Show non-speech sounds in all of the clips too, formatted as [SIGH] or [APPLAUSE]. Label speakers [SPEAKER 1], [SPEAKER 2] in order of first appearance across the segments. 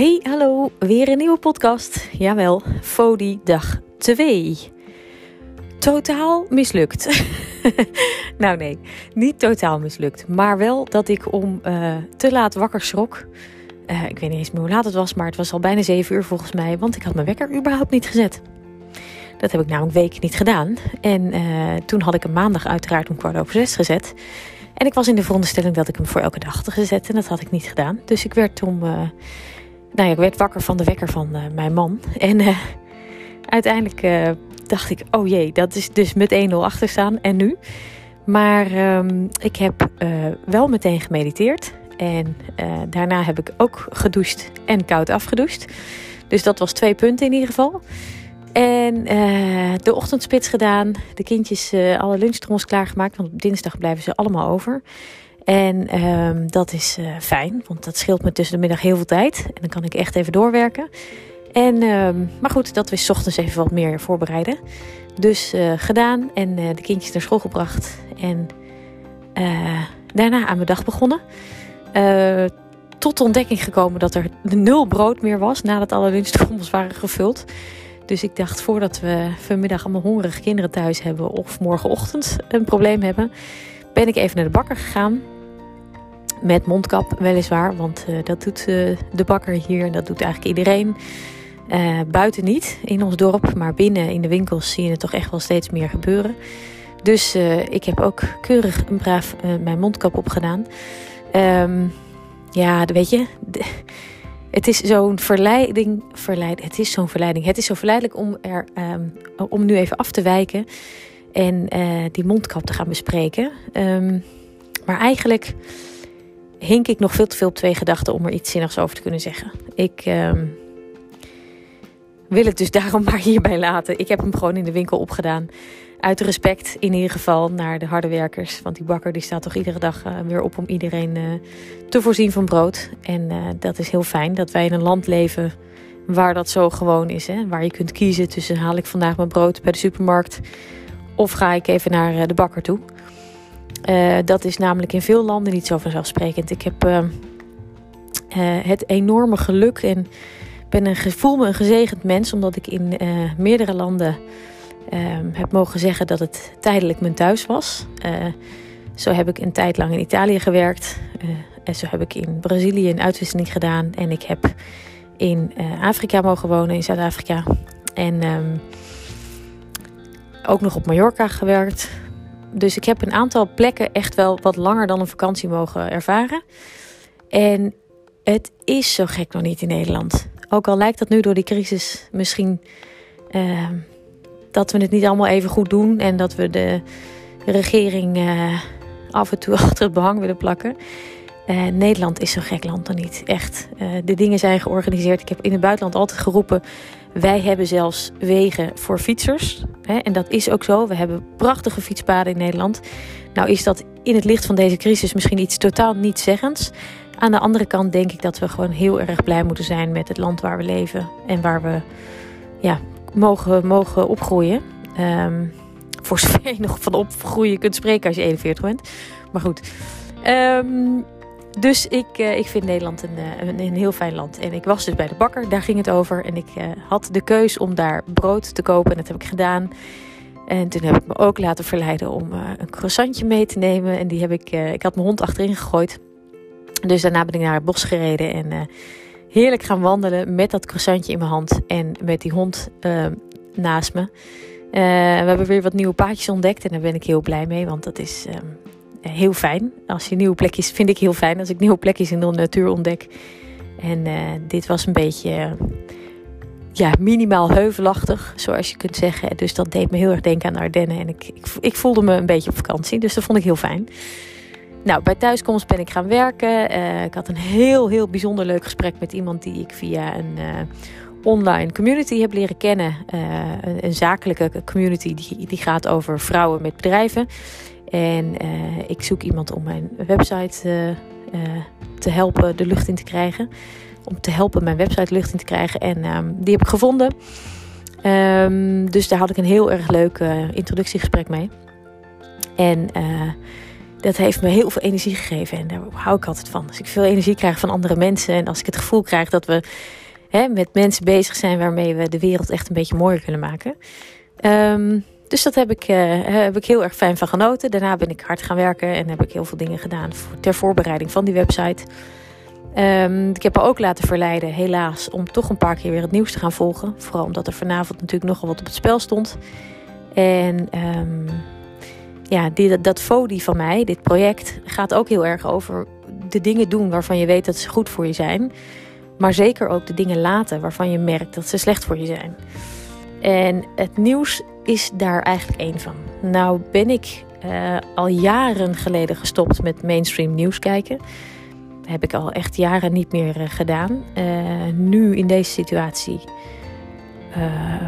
[SPEAKER 1] Hey, hallo, weer een nieuwe podcast. Jawel, Fodi dag 2. Totaal mislukt. [LAUGHS] nou nee, niet totaal mislukt. Maar wel dat ik om uh, te laat wakker schrok. Uh, ik weet niet eens meer hoe laat het was, maar het was al bijna 7 uur volgens mij. Want ik had mijn wekker überhaupt niet gezet. Dat heb ik namelijk weken niet gedaan. En uh, toen had ik hem maandag uiteraard om kwart over zes gezet. En ik was in de veronderstelling dat ik hem voor elke dag had gezet. En dat had ik niet gedaan. Dus ik werd om nou ik werd wakker van de wekker van uh, mijn man. En uh, uiteindelijk uh, dacht ik, oh jee, dat is dus met 1-0 achter staan. En nu? Maar um, ik heb wel meteen gemediteerd. En daarna heb ik ook gedoucht en koud afgedoucht. Dus dat was twee punten in ieder geval. En de ochtendspits gedaan. De kindjes alle lunchtrommels klaargemaakt. Want op dinsdag blijven ze allemaal over. En um, dat is uh, fijn, want dat scheelt me tussen de middag heel veel tijd. En dan kan ik echt even doorwerken. En, um, maar goed, dat we s ochtends even wat meer voorbereiden. Dus uh, gedaan en uh, de kindjes naar school gebracht. En daarna aan mijn dag begonnen. tot de ontdekking gekomen dat er nul brood meer was nadat alle lunchtrommels waren gevuld. Dus ik dacht, voordat we vanmiddag allemaal hongerige kinderen thuis hebben of morgenochtend een probleem hebben, ben ik even naar de bakker gegaan. Met mondkap weliswaar, want uh, dat doet uh, de bakker hier en dat doet eigenlijk iedereen. Uh, buiten niet in ons dorp, maar binnen in de winkels zie je het toch echt wel steeds meer gebeuren. Dus ik heb ook keurig en braaf mijn mondkap opgedaan. Um, ja, weet je, het is zo'n verleiding, verleid, het is zo'n verleiding. Het is zo verleidelijk om, er, um, om nu even af te wijken en die mondkap te gaan bespreken. Um, maar eigenlijk hink ik nog veel te veel op twee gedachten om er iets zinnigs over te kunnen zeggen. Ik uh, wil het dus [LAUGHS] daarom maar hierbij laten. Ik heb hem gewoon in de winkel opgedaan. Uit respect in ieder geval naar de harde werkers. Want die bakker die staat toch iedere dag uh, weer op om iedereen uh, te voorzien van brood. En uh, dat is heel fijn dat wij in een land leven waar dat zo gewoon is. Hè? Waar je kunt kiezen tussen haal ik vandaag mijn brood bij de supermarkt... of ga ik even naar de bakker toe... Uh, dat is namelijk in veel landen niet zo vanzelfsprekend. Ik heb uh, uh, het enorme geluk en ben een me een gezegend mens, omdat ik in meerdere landen ehm, heb mogen zeggen dat het tijdelijk mijn thuis was. zo heb ik een tijd lang in Italië gewerkt. en zo heb ik in Brazilië een uitwisseling gedaan. En ik heb in Afrika mogen wonen, in Zuid-Afrika. En um, ook nog op Mallorca gewerkt dus ik heb een aantal plekken echt wel wat langer dan een vakantie mogen ervaren. En het is zo gek nog niet in Nederland. Ook al lijkt dat nu door die crisis misschien uh, dat we het niet allemaal even goed doen en dat we de regering uh, af en toe [LAUGHS] achter het behang willen plakken. Uh, Nederland is zo'n gek land nog niet. Echt. Uh, de dingen zijn georganiseerd. Ik heb in het buitenland altijd geroepen. Wij hebben zelfs wegen voor fietsers. Hè, en dat is ook zo. We hebben prachtige fietspaden in Nederland. Nou is dat in het licht van deze crisis misschien iets totaal niet zeggends. Aan de andere kant denk ik dat we gewoon heel erg blij moeten zijn met het land waar we leven. En waar we ja, mogen, mogen opgroeien. Um, voor zover je nog van opgroeien kunt spreken als je 41 bent. Maar goed. Um, dus ik, uh, ik vind Nederland een, uh, een, een, heel fijn land. En ik was dus bij de bakker, daar ging het over. En ik uh, had de keus om daar brood te kopen en dat heb ik gedaan. En toen heb ik me ook laten verleiden om een croissantje mee te nemen. En die heb ik, ik had mijn hond achterin gegooid. Dus daarna ben ik naar het bos gereden en heerlijk gaan wandelen met dat croissantje in mijn hand. En met die hond naast me. we hebben weer wat nieuwe paadjes ontdekt en daar ben ik heel blij mee. Want dat is um, eh, heel fijn. Als je nieuwe plekjes, vind ik heel fijn als ik nieuwe plekjes in de natuur ontdek. En uh, dit was een beetje, ja, minimaal heuvelachtig, zoals je kunt zeggen. Dus dat deed me heel erg denken aan de Ardennen. En ik, ik, voelde me een beetje op vakantie, dus dat vond ik heel fijn. Nou, bij thuiskomst ben ik gaan werken. Uh, ik had een heel, heel bijzonder leuk gesprek met iemand die ik via een online community heb leren kennen. een, een, zakelijke community die, die gaat over vrouwen met bedrijven. En uh, ik zoek iemand om mijn website uh, uh, te helpen de lucht in te krijgen. Om te helpen mijn website lucht in te krijgen. En um, die heb ik gevonden. Um, dus daar had ik een heel erg leuk introductiegesprek mee. En dat heeft me heel veel energie gegeven. En daar hou ik altijd van. Als ik veel energie krijg van andere mensen. En als ik het gevoel krijg dat we hè, met mensen bezig zijn waarmee we de wereld echt een beetje mooier kunnen maken. Ehm, dus dat heb ik, uh, heb ik heel erg fijn van genoten. Daarna ben ik hard gaan werken en heb ik heel veel dingen gedaan ter voorbereiding van die website. Um, ik heb me ook laten verleiden, helaas, om toch een paar keer weer het nieuws te gaan volgen. Vooral omdat er vanavond natuurlijk nogal wat op het spel stond. En um, ja, die, dat FODI van mij, dit project, gaat ook heel erg over de dingen doen waarvan je weet dat ze goed voor je zijn. Maar zeker ook de dingen laten waarvan je merkt dat ze slecht voor je zijn. En het nieuws is daar eigenlijk één van. Nou ben ik uh, al jaren geleden gestopt met mainstream nieuws kijken. Dat heb ik al echt jaren niet meer uh, gedaan. Uh, nu in deze situatie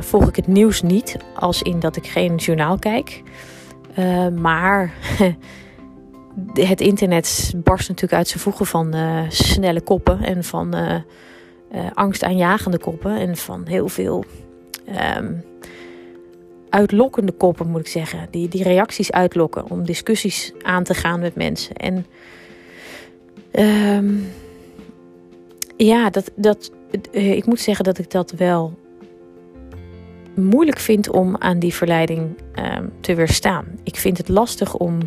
[SPEAKER 1] volg ik het nieuws niet, als in dat ik geen journaal kijk. maar [LAUGHS] het internet barst natuurlijk uit zijn voegen van snelle koppen en van angstaanjagende koppen en van heel veel um, uitlokkende koppen, moet ik zeggen. Die, die reacties uitlokken om discussies aan te gaan met mensen. En um, ja, dat, dat, uh, ik moet zeggen dat ik dat wel moeilijk vind om aan die verleiding um, te weerstaan. Ik vind het lastig om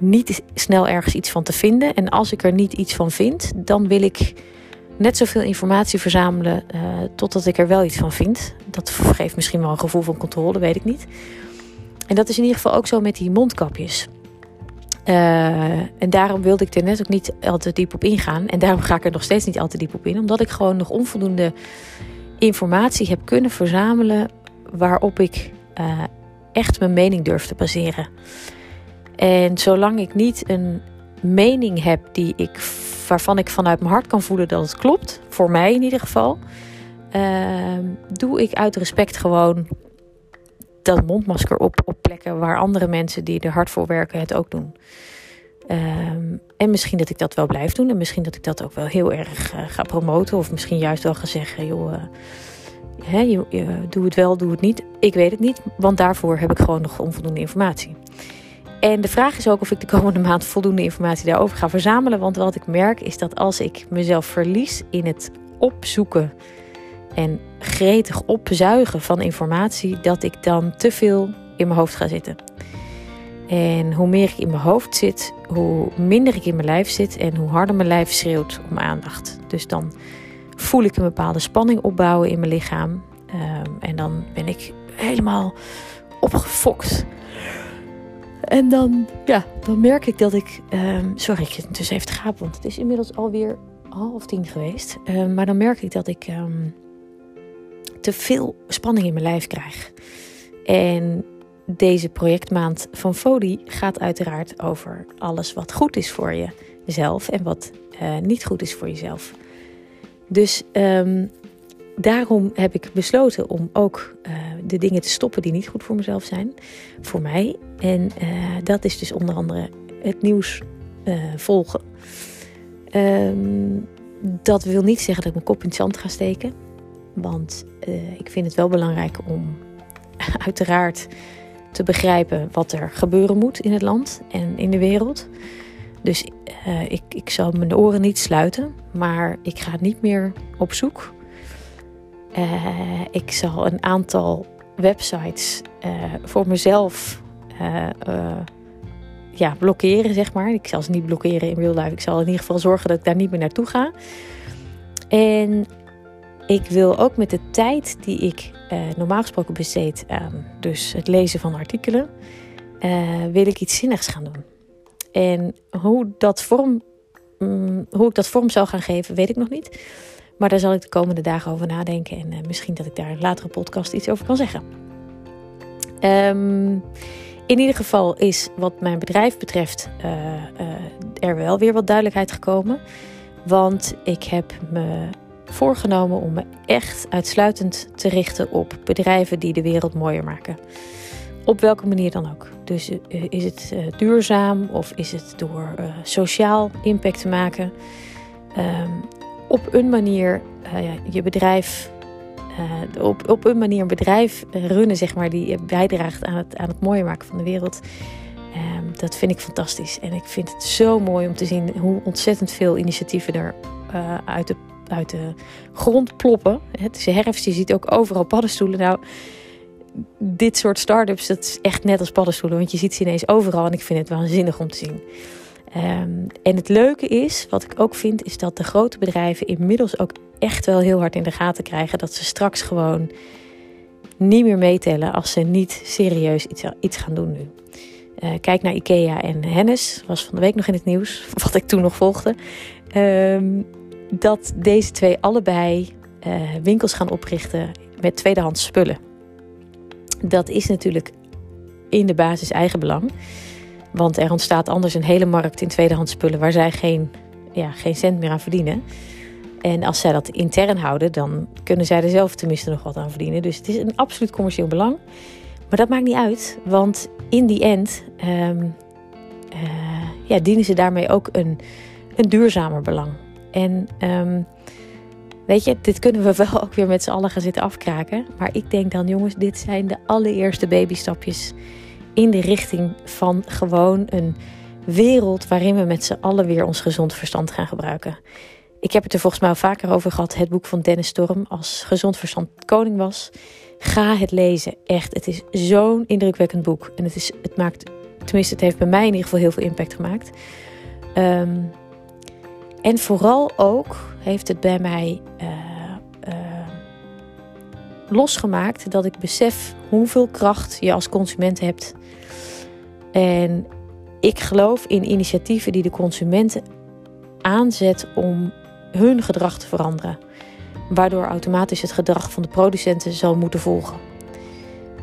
[SPEAKER 1] niet snel ergens iets van te vinden. En als ik er niet iets van vind, dan wil ik net zoveel informatie verzamelen uh, totdat ik er wel iets van vind. Dat geeft misschien wel een gevoel van controle, weet ik niet. En dat is in ieder geval ook zo met die mondkapjes. Uh, en daarom wilde ik er net ook niet al te diep op ingaan. En daarom ga ik er nog steeds niet al te diep op in. Omdat ik gewoon nog onvoldoende informatie heb kunnen verzamelen waarop ik uh, echt mijn mening durf te baseren. En zolang ik niet een mening heb die ik waarvan ik vanuit mijn hart kan voelen dat het klopt, voor mij in ieder geval, uh, doe ik uit respect gewoon dat mondmasker op op plekken waar andere mensen die er hard voor werken het ook doen. Um, en misschien dat ik dat wel blijf doen en misschien dat ik dat ook wel heel erg uh, ga promoten of misschien juist wel ga zeggen, joh, uh, hè, je, doe het wel, doe het niet. Ik weet het niet, want daarvoor heb ik gewoon nog onvoldoende informatie. En de vraag is ook of ik de komende maand voldoende informatie daarover ga verzamelen. Want wat ik merk is dat als ik mezelf verlies in het opzoeken en gretig opzuigen van informatie, dat ik dan te veel in mijn hoofd ga zitten. En hoe meer ik in mijn hoofd zit, hoe minder ik in mijn lijf zit en hoe harder mijn lijf schreeuwt om aandacht. Dus dan voel ik een bepaalde spanning opbouwen in mijn lichaam. Um, en dan ben ik helemaal opgefokt. En dan, ja, dan merk ik dat ik. Um, sorry, ik zit dus even te gapen, want het is inmiddels alweer half tien geweest. Um, maar dan merk ik dat ik um, te veel spanning in mijn lijf krijg. En deze projectmaand van Fodi gaat uiteraard over alles wat goed is voor jezelf en wat uh, niet goed is voor jezelf. Dus daarom heb ik besloten om ook uh, de dingen te stoppen die niet goed voor mezelf zijn. Voor mij. En uh, dat is dus onder andere het nieuws uh, volgen. Um, dat wil niet zeggen dat ik mijn kop in het zand ga steken. Want ik vind het wel belangrijk om [LAUGHS] uiteraard te begrijpen wat er gebeuren moet in het land en in de wereld. Dus ik, ik zal mijn oren niet sluiten. Maar ik ga niet meer op zoek uh, ik zal een aantal websites uh, voor mezelf uh, ja, blokkeren, zeg maar. Ik zal ze niet blokkeren in real life. Ik zal in ieder geval zorgen dat ik daar niet meer naartoe ga. En ik wil ook met de tijd die ik normaal gesproken besteed aan dus het lezen van artikelen, wil ik iets zinnigs gaan doen. En hoe, dat vorm, um, hoe ik dat vorm zal gaan geven, weet ik nog niet. Maar daar zal ik de komende dagen over nadenken. En uh, misschien dat ik daar een latere podcast iets over kan zeggen. Um, in ieder geval is wat mijn bedrijf betreft uh, uh, er wel weer wat duidelijkheid gekomen. Want ik heb me voorgenomen om me echt uitsluitend te richten op bedrijven die de wereld mooier maken. Op welke manier dan ook. Dus is het duurzaam of is het door sociaal impact te maken? Um, op een manier uh, je bedrijf, uh, op, op een manier een bedrijf runnen, zeg maar, die bijdraagt aan het, aan het mooier maken van de wereld. Ehm, dat vind ik fantastisch. En ik vind het zo mooi om te zien hoe ontzettend veel initiatieven er uh, uit, de, uit de grond ploppen. Het is herfst, je ziet ook overal paddenstoelen. Nou, dit soort start-ups, dat is echt net als paddenstoelen. Want je ziet ze ineens overal en ik vind het waanzinnig om te zien. Um, en het leuke is, wat ik ook vind, is dat de grote bedrijven inmiddels ook echt wel heel hard in de gaten krijgen dat ze straks gewoon niet meer meetellen als ze niet serieus iets, iets gaan doen nu. Uh, kijk naar IKEA en Hennis, was van de week nog in het nieuws, [LAUGHS] wat ik toen nog volgde. Um, dat deze twee allebei uh, winkels gaan oprichten met tweedehands spullen. Dat is natuurlijk in de basis eigen belang. Want er ontstaat anders een hele markt in tweedehands spullen waar zij geen, ja, geen cent meer aan verdienen. En als zij dat intern houden, dan kunnen zij er zelf tenminste nog wat aan verdienen. Dus het is een absoluut commercieel belang. Maar dat maakt niet uit, want in die end um, uh, ja, dienen ze daarmee ook een, een duurzamer belang. En um, weet je, dit kunnen we [LAUGHS] wel ook weer met z'n allen gaan zitten afkraken. Maar ik denk dan, jongens, dit zijn de allereerste babystapjes in de richting van gewoon een wereld waarin we met z'n allen weer ons gezond verstand gaan gebruiken. Ik heb het er volgens mij al vaker over gehad, het boek van Dennis Storm, als gezond verstand koning was. Ga het lezen, echt. Het is zo'n indrukwekkend boek. En het, is, het maakt, tenminste, het heeft bij mij in ieder geval heel veel impact gemaakt. Um, en vooral ook heeft het bij mij uh, uh, losgemaakt dat ik besef hoeveel kracht je als consument hebt. En ik geloof in initiatieven die de consumenten aanzet om hun gedrag te veranderen. Waardoor automatisch het gedrag van de producenten zal moeten volgen.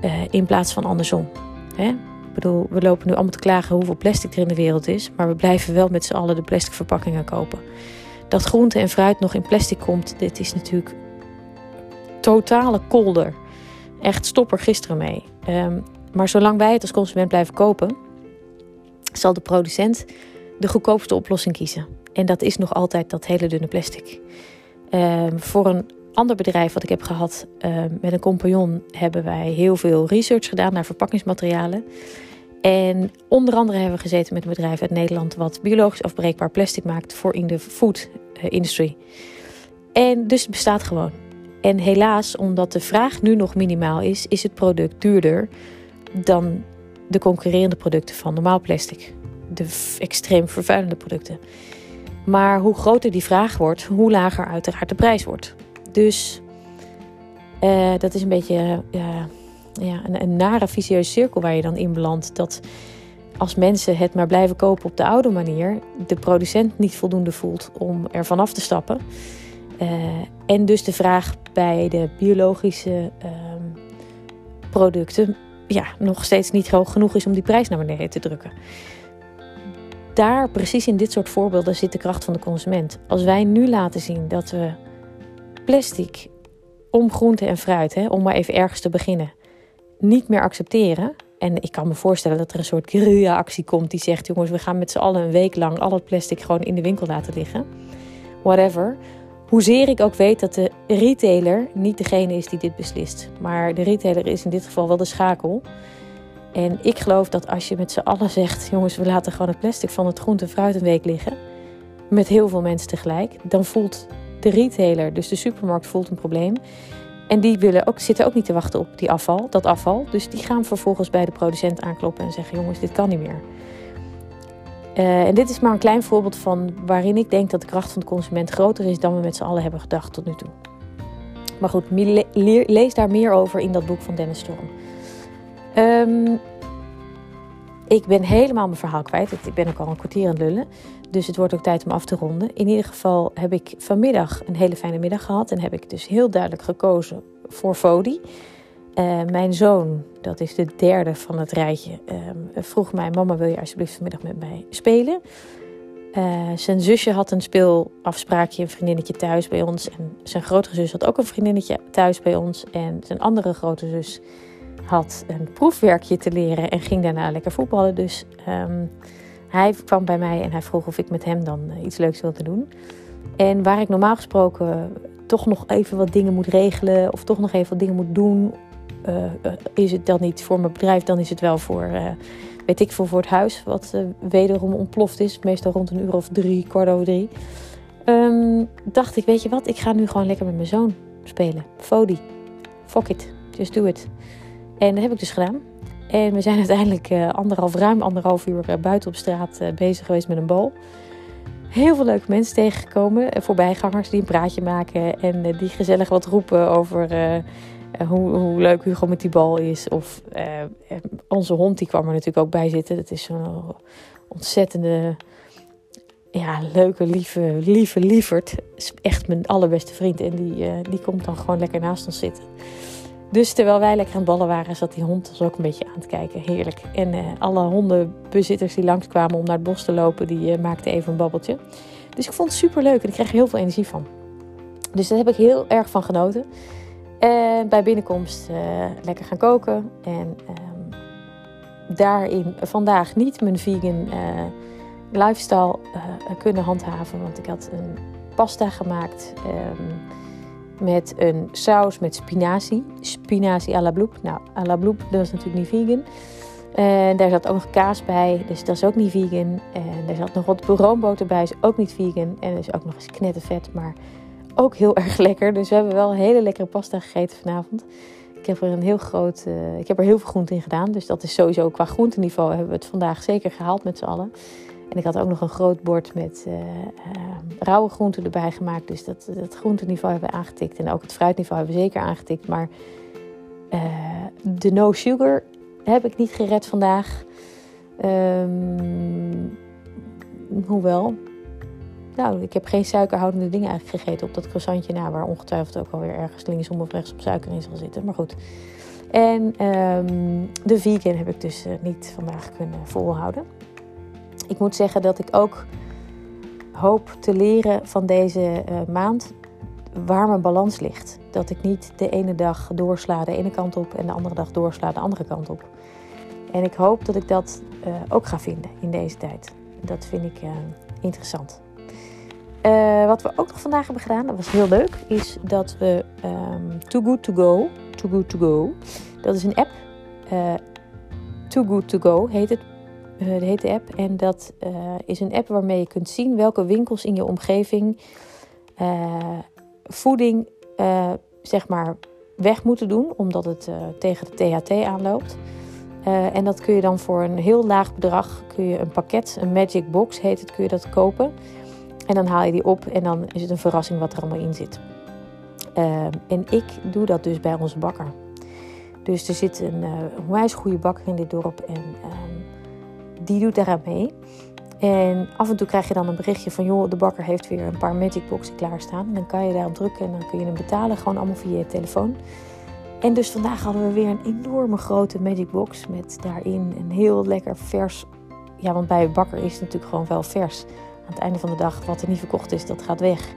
[SPEAKER 1] Uh, in plaats van andersom. Hè? Ik bedoel, we lopen nu allemaal te klagen hoeveel plastic er in de wereld is. Maar we blijven wel met z'n allen de plastic verpakkingen kopen. Dat groente en fruit nog in plastic komt, dit is natuurlijk totale kolder. Echt stop er gisteren mee. Um, maar zolang wij het als consument blijven kopen, zal de producent de goedkoopste oplossing kiezen. En dat is nog altijd dat hele dunne plastic. Um, voor een ander bedrijf wat ik heb gehad um, met een compagnon hebben wij heel veel research gedaan naar verpakkingsmaterialen. En onder andere hebben we gezeten met een bedrijf uit Nederland wat biologisch afbreekbaar plastic maakt voor in de food eh, industry. En dus het bestaat gewoon. En helaas, omdat de vraag nu nog minimaal is, is het product duurder dan de concurrerende producten van normaal plastic. De extreem vervuilende producten. Maar hoe groter die vraag wordt, hoe lager uiteraard de prijs wordt. Dus uh, dat is een beetje uh, ja, een, een nare vicieuze cirkel waar je dan in belandt. Dat als mensen het maar blijven kopen op de oude manier, de producent niet voldoende voelt om er vanaf te stappen. Uh, en dus de vraag bij de biologische uh, producten ja, nog steeds niet hoog genoeg is om die prijs naar beneden te drukken. Daar, precies in dit soort voorbeelden, zit de kracht van de consument. Als wij nu laten zien dat we plastic om groente en fruit, hè, om maar even ergens te beginnen, niet meer accepteren. En ik kan me voorstellen dat er een soort guerrilla-actie komt die zegt: jongens, we gaan met z'n allen een week lang al het plastic gewoon in de winkel laten liggen. Whatever. Hoezeer ik ook weet dat de retailer niet degene is die dit beslist. Maar de retailer is in dit geval wel de schakel. En ik geloof dat als je met z'n allen zegt: jongens, we laten gewoon het plastic van het groente en fruit een week liggen. Met heel veel mensen tegelijk. Dan voelt de retailer, dus de supermarkt, voelt een probleem. En die willen ook, zitten ook niet te wachten op die afval, dat afval. Dus die gaan vervolgens bij de producent aankloppen en zeggen: jongens, dit kan niet meer. Uh, en dit is maar een klein voorbeeld van waarin ik denk dat de kracht van de consument groter is dan we met z'n allen hebben gedacht tot nu toe. Maar goed, lees daar meer over in dat boek van Dennis Storm. Um, ik ben helemaal mijn verhaal kwijt. Ik ben ook al een kwartier aan het lullen. Dus het wordt ook tijd om af te ronden. In ieder geval heb ik vanmiddag een hele fijne middag gehad. En heb ik dus heel duidelijk gekozen voor Fodi. Uh, mijn zoon, dat is de derde van het rijtje, uh, vroeg mij: Mama, wil je alsjeblieft vanmiddag met mij spelen? Uh, zijn zusje had een speelafspraakje, een vriendinnetje thuis bij ons. En zijn grotere zus had ook een vriendinnetje thuis bij ons. En zijn andere grote zus had een proefwerkje te leren en ging daarna lekker voetballen. Dus um, hij kwam bij mij en hij vroeg of ik met hem dan uh, iets leuks wilde doen. En waar ik normaal gesproken toch nog even wat dingen moet regelen of toch nog even wat dingen moet doen, uh, is het dan niet voor mijn bedrijf, dan is het wel voor weet ik veel, voor het huis. Wat wederom ontploft is. Meestal rond een uur of drie, kwart over drie. Ehm, dacht ik, weet je wat, ik ga nu gewoon lekker met mijn zoon spelen. Fodi. Fuck it. Just do it. En dat heb ik dus gedaan. En we zijn [LAUGHS] uiteindelijk anderhalf, ruim anderhalf uur buiten op straat bezig geweest met een bal. Heel veel leuke mensen tegengekomen. voorbijgangers die een praatje maken. En die gezellig wat roepen over hoe, hoe, leuk Hugo met die bal is. Of onze hond, die kwam er natuurlijk ook bij zitten. Dat is zo'n ontzettende ja, leuke, lieve, lieve lieverd. Is echt mijn allerbeste vriend. En die, die komt dan gewoon lekker naast ons zitten. Dus terwijl wij lekker aan ballen waren, zat die hond ons ook een beetje aan te kijken. Heerlijk. En alle hondenbezitters die langskwamen om naar het bos te lopen, die maakten even een babbeltje. Dus ik vond het super leuk en ik kreeg er heel veel energie van. Dus daar heb ik heel erg van genoten. En bij binnenkomst lekker gaan koken. En ehm, daarin vandaag niet mijn vegan lifestyle uh, kunnen handhaven. Want ik had een pasta gemaakt um, met een saus met spinazie. Spinazie à la bloep. Nou, à la bloep, dat is natuurlijk niet vegan. En daar zat ook nog kaas bij, dus dat is ook niet vegan. En er zat nog wat roomboter bij, is ook niet vegan. En er is ook nog eens knettervet, maar ook heel [LAUGHS] erg lekker. Dus we hebben wel hele lekkere pasta gegeten vanavond. Ik heb er een heel groot, uh, ik heb er heel veel groente in gedaan. Dus dat is sowieso qua groenteniveau hebben we het vandaag zeker gehaald met z'n allen. En ik had ook nog een groot bord met uh, uh, rauwe groenten erbij gemaakt. Dus dat, dat groenteniveau hebben we aangetikt. En ook het fruitniveau hebben we zeker aangetikt. Maar de no sugar heb ik niet gered vandaag. Um, hoewel. Nou, ik heb geen suikerhoudende dingen eigenlijk gegeten op dat croissantje na. Waar ongetwijfeld ook alweer ergens linksom of rechts op suiker in zal zitten. Maar goed. En um, de vegan heb ik dus niet vandaag kunnen volhouden. Ik moet zeggen dat ik ook hoop te leren van deze uh, maand waar mijn balans ligt. Dat ik niet de ene dag doorsla de ene kant op en de andere dag doorsla de andere kant op. En ik hoop dat ik dat uh, ook ga vinden in deze tijd. Dat vind ik uh, interessant. wat we ook nog vandaag hebben gedaan, dat was heel leuk, is dat we um, Too Good To Go, Too Good To Go, dat is een app. Too Good To Go heet het uh, heet de app. En dat uh, is een app waarmee je kunt zien welke winkels in je omgeving uh, voeding zeg maar weg moeten doen, omdat het tegen de THT aanloopt. en dat kun je dan voor een heel laag bedrag, kun je een pakket, een Magic Box heet het, kun je dat kopen. En dan haal je die op en dan is het een verrassing wat er allemaal in zit. en ik doe dat dus bij onze bakker. Dus er zit een uh, onwijs goede bakker in dit dorp. En die doet daaraan mee. En af en toe krijg je dan een berichtje van, joh, de bakker heeft weer een paar Magic Boxen klaarstaan. En dan kan je daarop drukken en dan kun je hem betalen, gewoon allemaal via je telefoon. En dus vandaag hadden we weer een enorme grote Magic Box met daarin een heel lekker vers. Ja, want bij een bakker is het natuurlijk gewoon wel vers. Aan het einde van de dag, wat er niet verkocht is, dat gaat weg.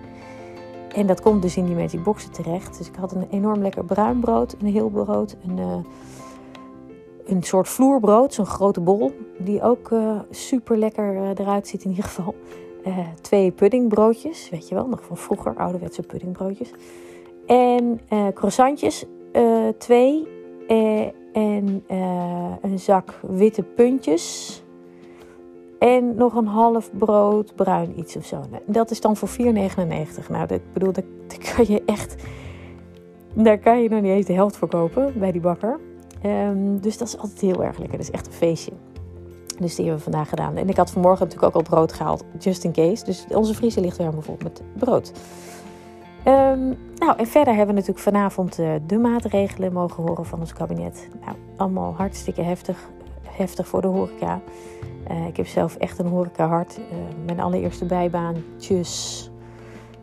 [SPEAKER 1] En dat komt dus in die Magic Boxen terecht. Dus ik had een enorm lekker bruin brood, een heel brood, een... Uh, een soort vloerbrood, zo'n grote bol, die ook uh, super lekker uh, eruit ziet in ieder geval. Twee puddingbroodjes, weet je wel, nog van vroeger, ouderwetse puddingbroodjes. En croissantjes, twee. en een zak witte puntjes. En nog een half brood bruin iets of zo. Nou, dat is dan voor 4,99. Nou, dat, bedoel, dat, dat kan je echt... Daar kan je nog niet eens de helft voor kopen bij die bakker. Um, dus dat is altijd heel erg lekker. Dat is echt een feestje. Dus die hebben we vandaag gedaan. En ik had vanmorgen natuurlijk ook al brood gehaald, just in case. Dus onze vriezer ligt helemaal vol met brood. Um, nou, en verder hebben we natuurlijk vanavond uh, de maatregelen mogen horen van ons kabinet. Nou, allemaal hartstikke heftig. Heftig voor de horeca. Uh, ik heb zelf echt een horeca hart. Uh, mijn allereerste bijbaantjes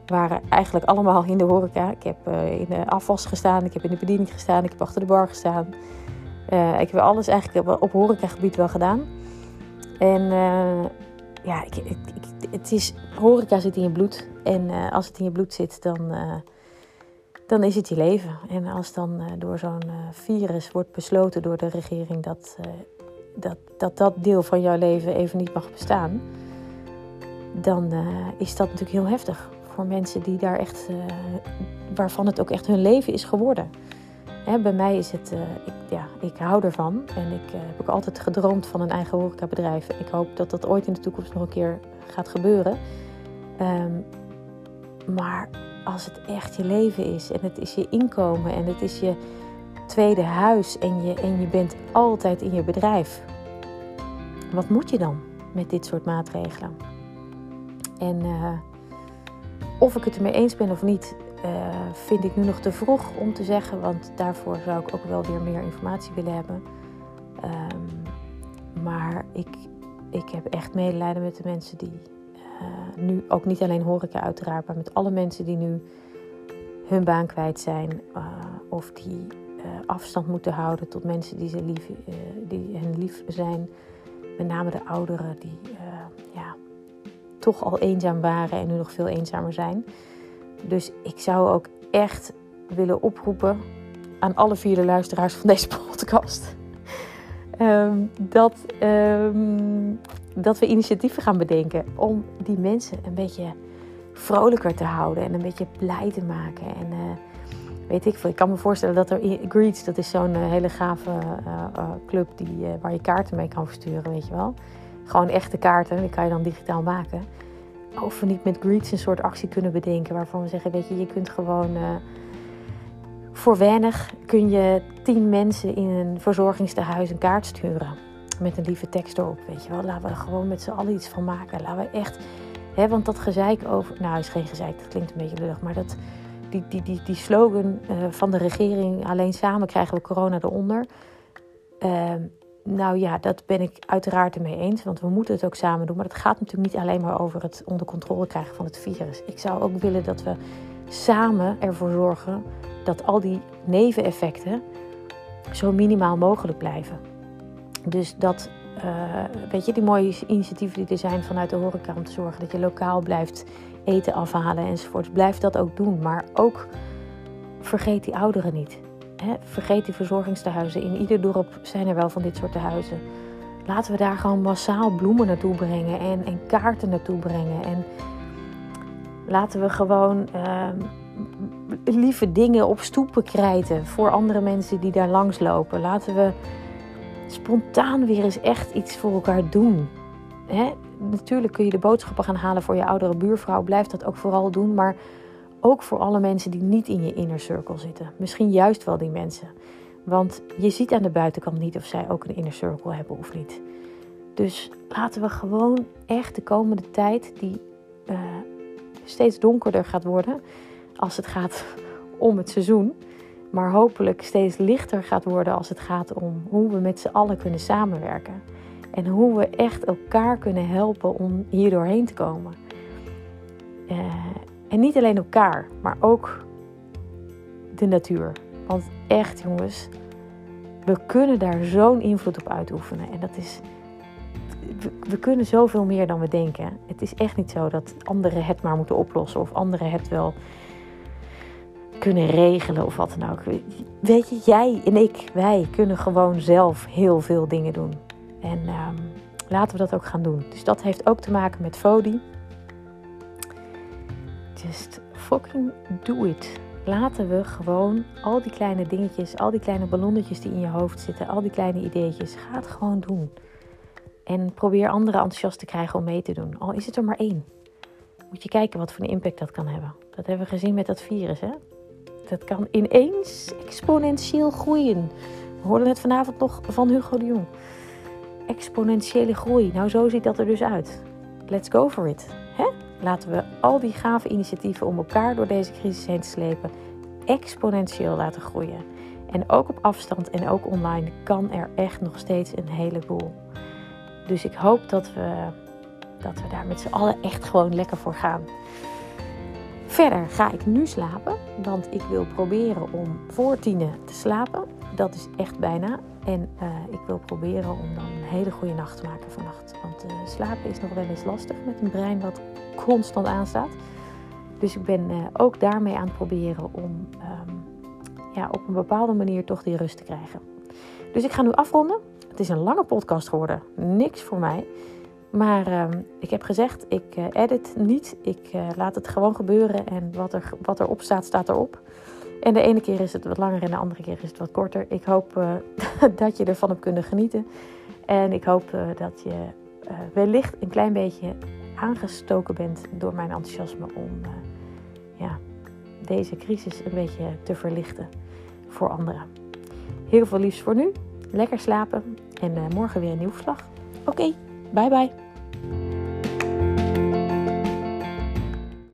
[SPEAKER 1] waren eigenlijk allemaal in de horeca. Ik heb in de afwas gestaan, ik heb in de bediening gestaan, ik heb achter de bar gestaan. Ik heb alles eigenlijk op horecagebied wel gedaan. En ja, ik, ik, het is, horeca zit in je bloed. En als het in je bloed zit, dan, dan is het je leven. En als dan door zo'n virus wordt besloten door de regering dat, dat, dat dat deel van jouw leven even niet mag bestaan, dan is dat natuurlijk heel heftig voor mensen die daar echt, waarvan het ook echt hun leven is geworden. Hè, bij mij is het, uh, ik, ja, ik hou ervan. En ik heb ook altijd gedroomd van een eigen horecabedrijf. Ik hoop dat dat ooit in de toekomst nog een keer gaat gebeuren. Um, maar als het echt je leven is en het is je inkomen en het is je tweede huis en je, en je bent altijd in je bedrijf. Wat moet je dan met dit soort maatregelen? En uh, of ik het ermee eens ben of niet, uh, vind ik nu nog te vroeg om te zeggen, want daarvoor zou ik ook wel weer meer informatie willen hebben. Um, maar ik, ik heb echt medelijden met de mensen die uh, nu, ook niet alleen horeca uiteraard, maar met alle mensen die nu hun baan kwijt zijn of die afstand moeten houden tot mensen die, ze lief, die hen lief zijn. Met name de ouderen die ja, toch al eenzaam waren en nu nog veel eenzamer zijn. Dus ik zou ook echt willen oproepen aan alle vier de luisteraars van deze [LAUGHS] podcast. Um, dat, um, dat we initiatieven gaan bedenken om die mensen een beetje vrolijker te houden en een beetje blij te maken. En weet ik veel, ik kan me voorstellen dat er Greets, dat is zo'n uh, hele gave uh, club die, waar je kaarten mee kan versturen, weet je wel. Gewoon echte kaarten, die kan je dan digitaal maken of we niet met Greets een soort actie kunnen bedenken waarvan we zeggen, weet je, je kunt gewoon voor weinig kun je tien mensen in een verzorgingstehuis een kaart sturen met een lieve tekst erop, weet je wel. Laten we er gewoon met z'n allen iets van maken. Laten we echt, hè, want dat gezeik over, nou is geen gezeik, dat klinkt een beetje lullig, maar dat die, die, die, die slogan uh, van de regering, alleen samen krijgen we corona eronder. Uh, nou ja, dat ben ik uiteraard ermee eens, want we moeten het ook samen doen. Maar het gaat natuurlijk niet alleen maar over het onder controle krijgen van het virus. Ik zou ook willen dat we samen ervoor zorgen dat al die neveneffecten zo minimaal mogelijk blijven. Dus dat, uh, weet je, die mooie initiatieven die er zijn vanuit de horeca om te zorgen dat je lokaal blijft eten afhalen enzovoort. Blijf dat ook doen, maar ook vergeet die ouderen niet vergeet die verzorgingstehuizen. In ieder dorp zijn er wel van dit soort tehuizen. Laten we daar gewoon massaal bloemen naartoe brengen en, en kaarten naartoe brengen. En laten we gewoon uh, lieve dingen op stoepen krijten voor andere mensen die daar langs lopen. Laten we spontaan weer eens echt iets voor elkaar doen. Natuurlijk kun je de boodschappen gaan halen voor je oudere buurvrouw. Blijf dat ook vooral doen. Maar ook voor alle mensen die niet in je inner circle zitten. Misschien juist wel die mensen. Want je ziet aan de buitenkant niet of zij ook een inner circle hebben of niet. Dus laten we gewoon echt de komende tijd, die uh, steeds donkerder gaat worden als het gaat [LAUGHS] om het seizoen, maar hopelijk steeds lichter gaat worden als het gaat om hoe we met z'n allen kunnen samenwerken. En hoe we echt elkaar kunnen helpen om hier doorheen te komen. Uh, en niet alleen elkaar, maar ook de natuur. Want echt jongens, we kunnen daar zo'n invloed op uitoefenen. En dat is. We, kunnen zoveel meer dan we denken. Het is echt niet zo dat anderen het maar moeten oplossen of anderen het wel kunnen regelen of wat dan ook. Weet je, jij en ik, wij kunnen gewoon zelf heel veel dingen doen. En um, laten we dat ook gaan doen. Dus dat heeft ook te maken met Fodi. Just fucking do it. Laten we gewoon al die kleine dingetjes, al die kleine ballonnetjes die in je hoofd zitten, al die kleine ideetjes, ga het gewoon doen. En probeer anderen enthousiast te krijgen om mee te doen. Al is het er maar één. Moet je kijken wat voor een impact dat kan hebben. Dat hebben we gezien met dat virus, hè? Dat kan ineens exponentieel groeien. We hoorden het vanavond nog van Hugo de Jong. Exponentiële groei. Nou, zo ziet dat er dus uit. Let's go for it. Hè? Laten we al die gave initiatieven om elkaar door deze crisis heen te slepen exponentieel laten groeien. En ook op afstand en ook online kan er echt nog steeds een heleboel. Dus ik hoop dat we, dat we daar met z'n allen echt gewoon lekker voor gaan. Verder ga ik nu slapen, want ik wil proberen om voor tienen te slapen. Dat is echt bijna. En uh, ik wil proberen om dan hele goede nacht maken vannacht. Want uh, slapen is nog wel eens lastig met een brein wat constant aanstaat. Dus ik ben uh, ook daarmee aan het proberen om um, ja, op een bepaalde manier toch die rust te krijgen. Dus ik ga nu afronden. Het is een lange podcast geworden. Niks voor mij. Maar uh, ik heb gezegd, ik uh, edit niet. Ik laat het gewoon gebeuren. En wat, er, wat erop staat, staat erop. En de ene keer is het wat langer en de andere keer is het wat korter. Ik hoop [LAUGHS] dat je ervan hebt kunnen genieten. En ik hoop uh, dat je uh, wellicht een klein beetje aangestoken bent door mijn enthousiasme om ja, deze crisis een beetje te verlichten voor anderen. Heel veel liefs voor nu. Lekker slapen en morgen weer een nieuw verslag. Oké, bye bye.